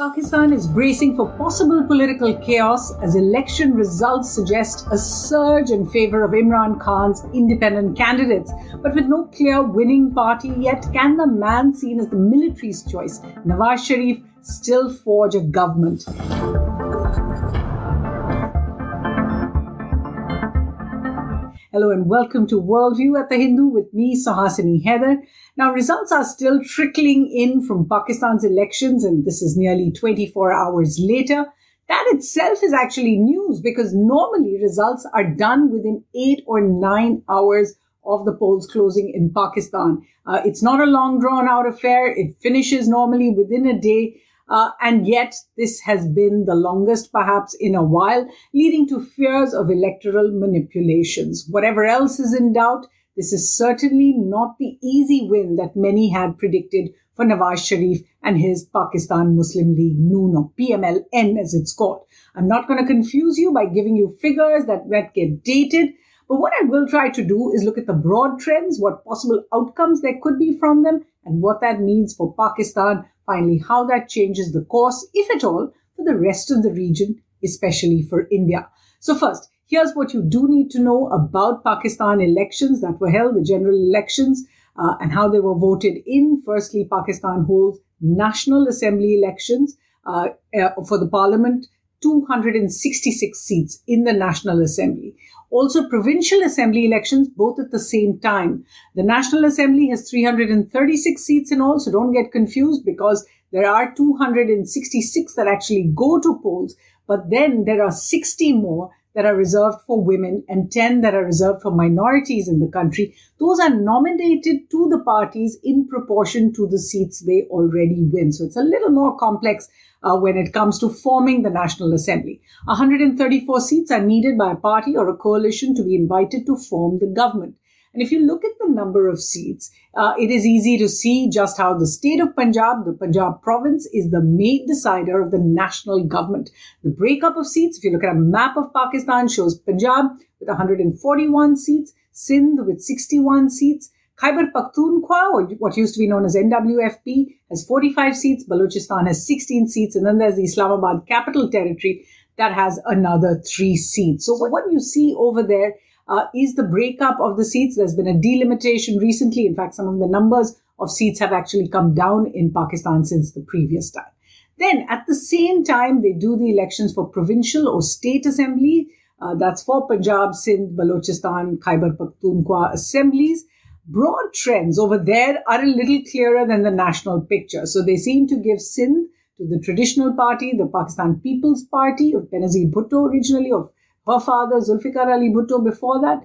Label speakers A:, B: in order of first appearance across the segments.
A: Pakistan is bracing for possible political chaos as election results suggest a surge in favor of Imran Khan's independent candidates. But with no clear winning party yet, can the man seen as the military's choice, Nawaz Sharif, still forge a government? Hello and welcome to Worldview at the Hindu with me, Suhasini Haider. Now, results are still trickling in from Pakistan's elections, and this is nearly 24 hours later. That itself is actually news because normally results are done within eight or nine hours of the polls closing in Pakistan. Uh, it's not a long drawn out affair. It finishes normally within a day. Uh, and yet, this has been the longest, perhaps, in a while, leading to fears of electoral manipulations. Whatever else is in doubt, this is certainly not the easy win that many had predicted for Nawaz Sharif and his Pakistan Muslim League Noon or PMLN as it's called. I'm not going to confuse you by giving you figures that might get dated, but what I will try to do is look at the broad trends, what possible outcomes there could be from them, and what that means for Pakistan Finally, how that changes the course, if at all, for the rest of the region, especially for India. So, first, here's what you do need to know about Pakistan elections that were held, the general elections, uh, and how they were voted in. Firstly, Pakistan holds National Assembly elections uh, uh, for the parliament, 266 seats in the National Assembly also provincial assembly elections both at the same time. The National Assembly has 336 seats in all, so don't get confused because there are 266 that actually go to polls, but then there are 60 more that are reserved for women and 10 that are reserved for minorities in the country. Those are nominated to the parties in proportion to the seats they already win. So it's a little more complex uh, when it comes to forming the National Assembly. 134 seats are needed by a party or a coalition to be invited to form the government. And if you look at the number of seats, uh, it is easy to see just how the state of Punjab, the Punjab province, is the main decider of the national government. The breakup of seats, if you look at a map of Pakistan, shows Punjab with 141 seats, Sindh with 61 seats, Khyber Pakhtunkhwa, or what used to be known as NWFP, has 45 seats. Balochistan has 16 seats. And then there's the Islamabad Capital Territory that has another three seats. So what you see over there uh, is the breakup of the seats. There's been a delimitation recently. In fact, some of the numbers of seats have actually come down in Pakistan since the previous time. Then, at the same time, they do the elections for provincial or state assembly. Uh, that's for Punjab, Sindh, Balochistan, Khyber Pakhtunkhwa assemblies broad trends over there are a little clearer than the national picture. So they seem to give Sindh to the traditional party, the Pakistan People's Party of Benazir Bhutto originally, of her father Zulfikar Ali Bhutto before that.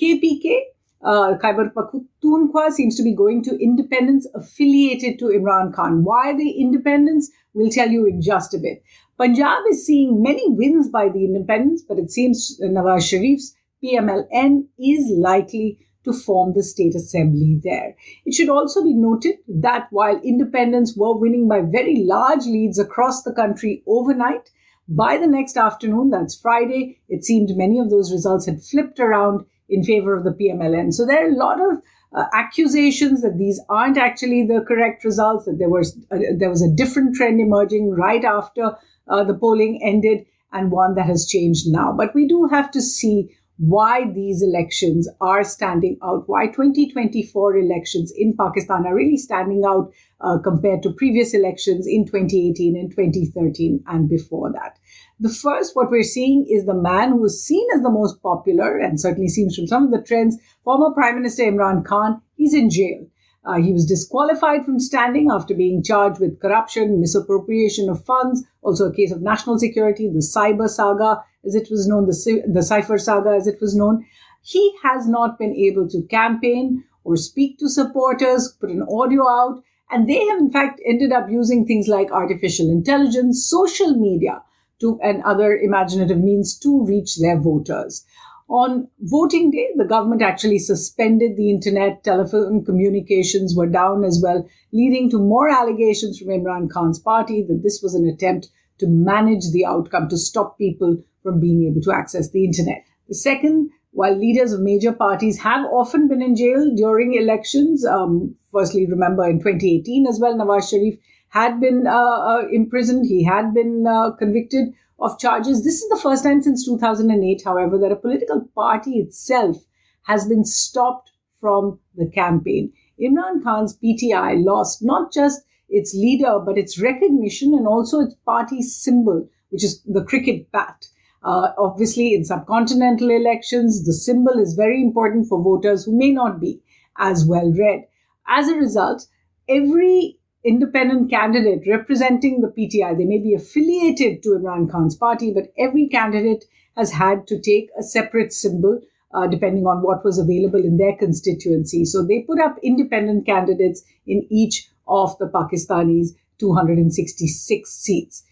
A: KPK, uh, Khyber Pakhtunkhwa seems to be going to independence affiliated to Imran Khan. Why the independence? We'll tell you in just a bit. Punjab is seeing many wins by the independents, but it seems Nawaz Sharif's PMLN is likely to form the state assembly there. It should also be noted that while independents were winning by very large leads across the country overnight, by the next afternoon, that's Friday, it seemed many of those results had flipped around in favor of the PMLN. So there are a lot of uh, accusations that these aren't actually the correct results, that there was uh, there was a different trend emerging right after uh, the polling ended and one that has changed now. But we do have to see why these elections are standing out, why 2024 elections in Pakistan are really standing out uh, compared to previous elections in 2018 and 2013 and before that. The first, what we're seeing is the man who is seen as the most popular and certainly seems from some of the trends, former Prime Minister Imran Khan, he's in jail. Uh, he was disqualified from standing after being charged with corruption, misappropriation of funds, also a case of national security, the cyber saga, as it was known, the, the cipher saga, as it was known. He has not been able to campaign or speak to supporters, put an audio out, and they have in fact ended up using things like artificial intelligence, social media, to, and other imaginative means to reach their voters. On voting day, the government actually suspended the internet, telephone communications were down as well, leading to more allegations from Imran Khan's party that this was an attempt to manage the outcome, to stop people from being able to access the internet. The second, while leaders of major parties have often been in jail during elections, um, firstly, remember in 2018 as well, Nawaz Sharif had been uh, uh, imprisoned. He had been uh, convicted of charges. This is the first time since 2008, however, that a political party itself has been stopped from the campaign. Imran Khan's PTI lost not just its leader, but its recognition and also its party symbol, which is the cricket bat. Uh, obviously, in subcontinental elections, the symbol is very important for voters who may not be as well read. As a result, every independent candidate representing the PTI, they may be affiliated to Imran Khan's party, but every candidate has had to take a separate symbol uh, depending on what was available in their constituency. So they put up independent candidates in each of the Pakistanis' 266 seats.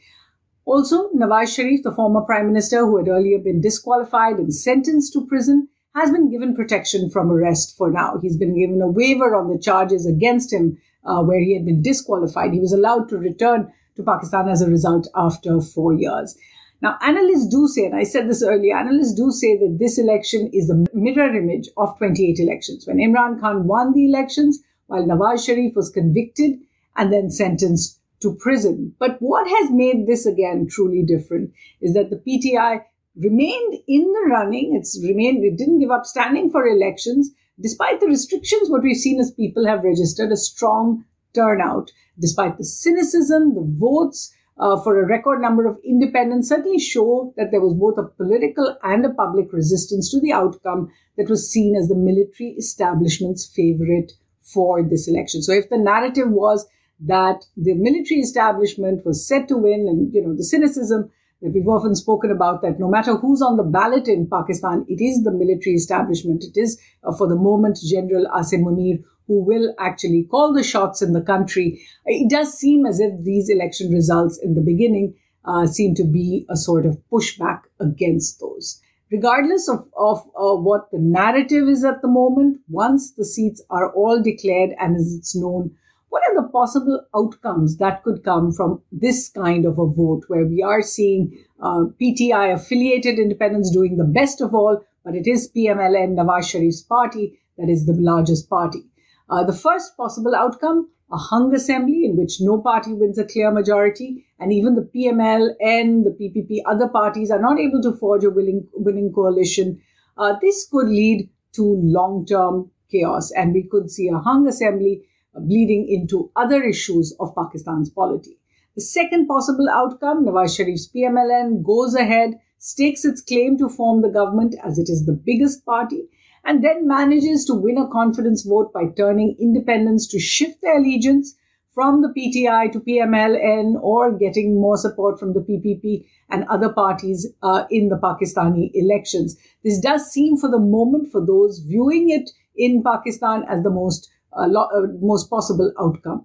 A: Also, Nawaz Sharif, the former prime minister who had earlier been disqualified and sentenced to prison, has been given protection from arrest for now. He's been given a waiver on the charges against him uh, where he had been disqualified. He was allowed to return to Pakistan as a result after four years. Now, analysts do say, and I said this earlier, analysts do say that this election is a mirror image of 28 elections. When Imran Khan won the elections, while Nawaz Sharif was convicted and then sentenced to prison. But what has made this again truly different is that the PTI remained in the running. It's remained, it didn't give up standing for elections. Despite the restrictions, what we've seen is people have registered a strong turnout. Despite the cynicism, the votes uh, for a record number of independents certainly show that there was both a political and a public resistance to the outcome that was seen as the military establishment's favorite for this election. So if the narrative was that the military establishment was set to win and, you know, the cynicism we've often spoken about that no matter who's on the ballot in Pakistan, it is the military establishment. It is, uh, for the moment, General Asim Munir who will actually call the shots in the country. It does seem as if these election results in the beginning uh, seem to be a sort of pushback against those. Regardless of, of uh, what the narrative is at the moment, once the seats are all declared and as it's known, what are the possible outcomes that could come from this kind of a vote where we are seeing uh, PTI affiliated independents doing the best of all, but it is PMLN, Nawaz Sharif's party, that is the largest party. Uh, the first possible outcome, a hung assembly in which no party wins a clear majority, and even the PML and the PPP, other parties are not able to forge a willing, winning coalition. Uh, this could lead to long-term chaos, and we could see a hung assembly bleeding into other issues of Pakistan's polity. The second possible outcome, Nawaz Sharif's PMLN goes ahead, stakes its claim to form the government as it is the biggest party, and then manages to win a confidence vote by turning independents to shift their allegiance from the PTI to PMLN or getting more support from the PPP and other parties uh, in the Pakistani elections. This does seem for the moment for those viewing it in Pakistan as the most uh, lo- uh, most possible outcome.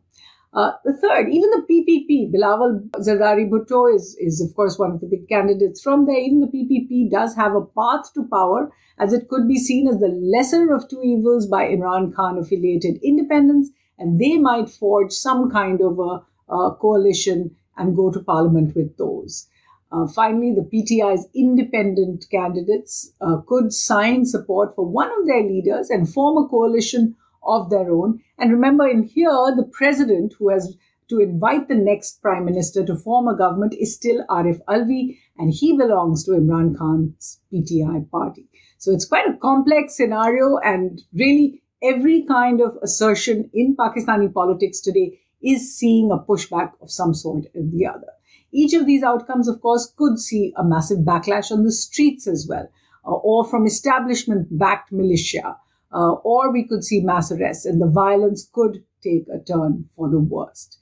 A: Uh, the third, even the PPP, Bilawal Zardari Bhutto is, is of course one of the big candidates from there. Even the PPP does have a path to power as it could be seen as the lesser of two evils by Imran Khan affiliated independents and they might forge some kind of a, a coalition and go to parliament with those. Uh, finally, the PTI's independent candidates uh, could sign support for one of their leaders and form a coalition of their own. And remember, in here, the president who has to invite the next prime minister to form a government is still Arif Alvi, and he belongs to Imran Khan's PTI party. So it's quite a complex scenario, and really every kind of assertion in Pakistani politics today is seeing a pushback of some sort or the other. Each of these outcomes, of course, could see a massive backlash on the streets as well, uh, or from establishment backed militia uh, or we could see mass arrests, and the violence could take a turn for the worst.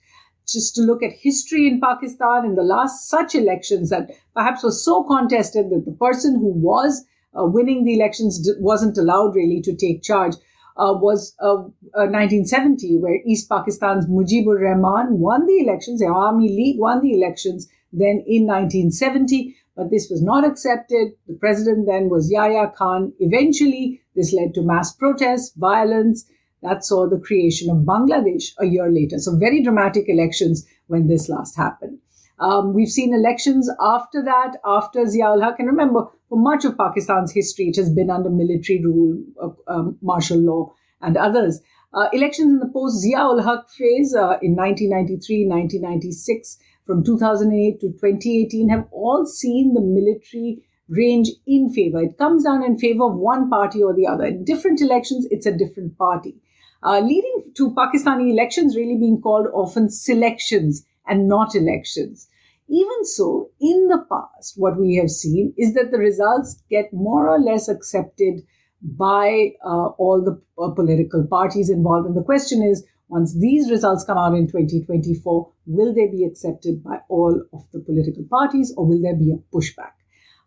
A: Just to look at history in Pakistan in the last such elections that perhaps was so contested that the person who was uh, winning the elections wasn't allowed really to take charge. Uh, was 1970, uh, where East Pakistan's Mujibur Rahman won the elections, the Awami League won the elections then in 1970, but this was not accepted. The president then was Yahya Khan. Eventually, this led to mass protests, violence. That saw the creation of Bangladesh a year later. So, very dramatic elections when this last happened. Um, we've seen elections after that, after Ziaul Haq. And remember, for much of Pakistan's history, it has been under military rule, uh, um, martial law, and others. Uh, elections in the post Zia ul Haq phase uh, in 1993, 1996, from 2008 to 2018 have all seen the military range in favor. It comes down in favor of one party or the other. In different elections, it's a different party. Uh, leading to Pakistani elections really being called often selections and not elections. Even so, in the past, what we have seen is that the results get more or less accepted by uh, all the uh, political parties involved. And the question is, once these results come out in 2024, will they be accepted by all of the political parties or will there be a pushback?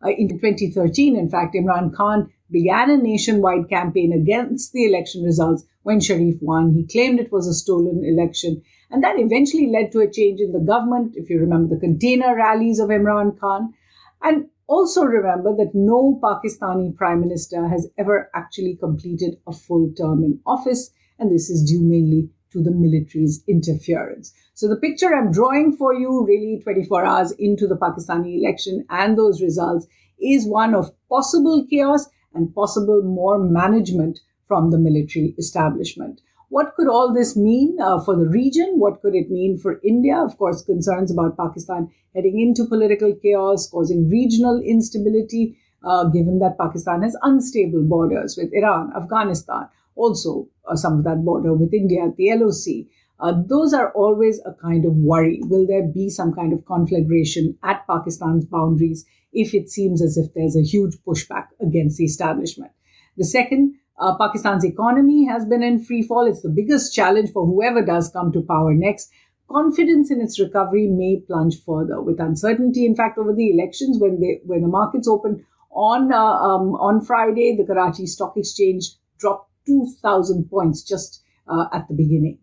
A: Uh, in 2013, in fact, Imran Khan began a nationwide campaign against the election results when Sharif won. He claimed it was a stolen election. And that eventually led to a change in the government, if you remember the container rallies of Imran Khan. And also remember that no Pakistani prime minister has ever actually completed a full term in office, and this is due mainly to the military's interference. So the picture I'm drawing for you, really 24 hours into the Pakistani election and those results, is one of possible chaos and possible more management from the military establishment. What could all this mean uh, for the region? What could it mean for India? Of course, concerns about Pakistan heading into political chaos, causing regional instability, uh, given that Pakistan has unstable borders with Iran, Afghanistan, also uh, some of that border with India the LOC. Uh, those are always a kind of worry. Will there be some kind of conflagration at Pakistan's boundaries if it seems as if there's a huge pushback against the establishment? The second, uh, Pakistan's economy has been in free fall. It's the biggest challenge for whoever does come to power next. Confidence in its recovery may plunge further with uncertainty. In fact, over the elections, when they when the markets opened on uh, um, on Friday, the Karachi Stock Exchange dropped 2,000 points just uh, at the beginning.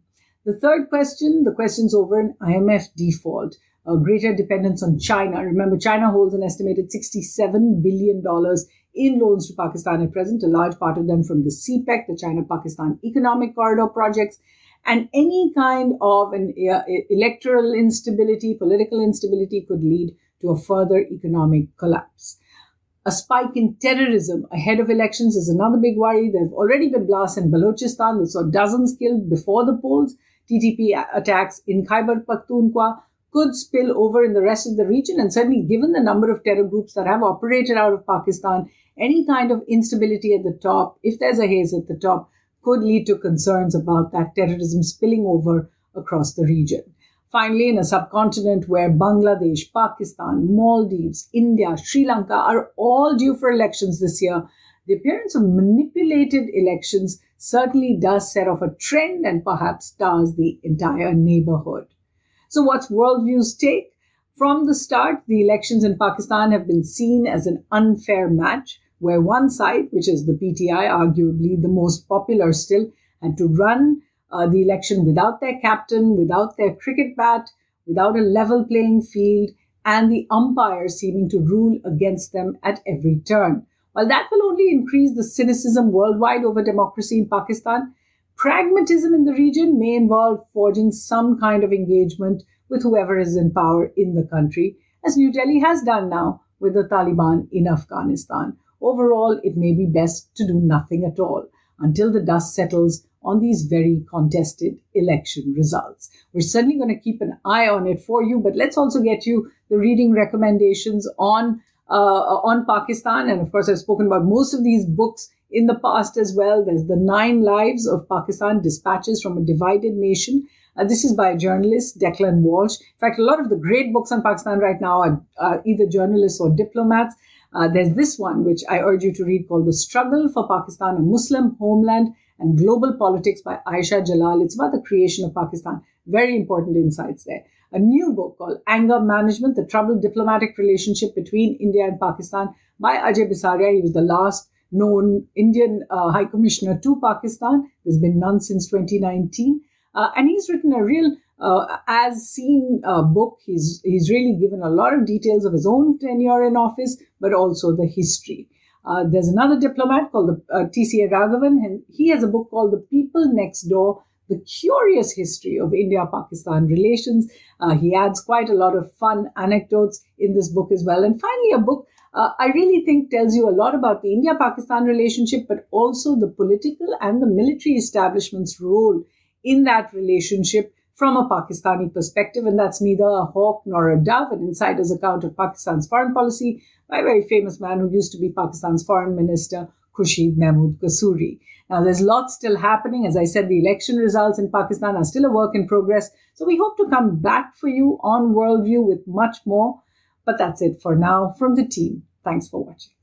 A: The third question, the question's over an IMF default, greater dependence on China. Remember, China holds an estimated $67 billion in loans to Pakistan at present, a large part of them from the CPEC, the China Pakistan Economic Corridor projects. And any kind of an uh, electoral instability, political instability could lead to a further economic collapse. A spike in terrorism ahead of elections is another big worry. There have already been blasts in Balochistan that saw dozens killed before the polls. TTP attacks in Khyber Pakhtunkhwa could spill over in the rest of the region. And certainly, given the number of terror groups that have operated out of Pakistan, any kind of instability at the top, if there's a haze at the top, could lead to concerns about that terrorism spilling over across the region. Finally, in a subcontinent where Bangladesh, Pakistan, Maldives, India, Sri Lanka are all due for elections this year, the appearance of manipulated elections certainly does set off a trend and perhaps stars the entire neighborhood. So, what's Worldview's take? From the start, the elections in Pakistan have been seen as an unfair match where one side, which is the PTI, arguably the most popular still, had to run uh, the election without their captain, without their cricket bat, without a level playing field, and the umpires seeming to rule against them at every turn. While that will only increase the cynicism worldwide over democracy in Pakistan, Pragmatism in the region may involve forging some kind of engagement with whoever is in power in the country, as New Delhi has done now with the Taliban in Afghanistan. Overall, it may be best to do nothing at all until the dust settles on these very contested election results. We're certainly going to keep an eye on it for you, but let's also get you the reading recommendations on uh, on Pakistan. And of course, I've spoken about most of these books in the past as well. There's The Nine Lives of Pakistan Dispatches from a Divided Nation. Uh, this is by a journalist, Declan Walsh. In fact, a lot of the great books on Pakistan right now are, are either journalists or diplomats. Uh, there's this one, which I urge you to read, called The Struggle for Pakistan, a Muslim Homeland and Global Politics by Ayesha Jalal. It's about the creation of Pakistan. Very important insights there. A new book called Anger Management, The Troubled Diplomatic Relationship Between India and Pakistan by Ajay Bisaria. He was the last known Indian uh, High Commissioner to Pakistan. There's been none since 2019. Uh, and he's written a real uh, as seen uh, book. He's, he's really given a lot of details of his own tenure in office, but also the history. Uh, there's another diplomat called the, uh, T.C.A. Raghavan, and he has a book called The People Next Door, the curious history of India Pakistan relations. Uh, he adds quite a lot of fun anecdotes in this book as well. And finally, a book uh, I really think tells you a lot about the India Pakistan relationship, but also the political and the military establishment's role in that relationship from a Pakistani perspective. And that's neither a hawk nor a dove, an insider's account of Pakistan's foreign policy by a very famous man who used to be Pakistan's foreign minister, Khurshid Mahmud Kasuri. Now, there's lots still happening. As I said, the election results in Pakistan are still a work in progress. So we hope to come back for you on Worldview with much more. But that's it for now from the team. Thanks for watching.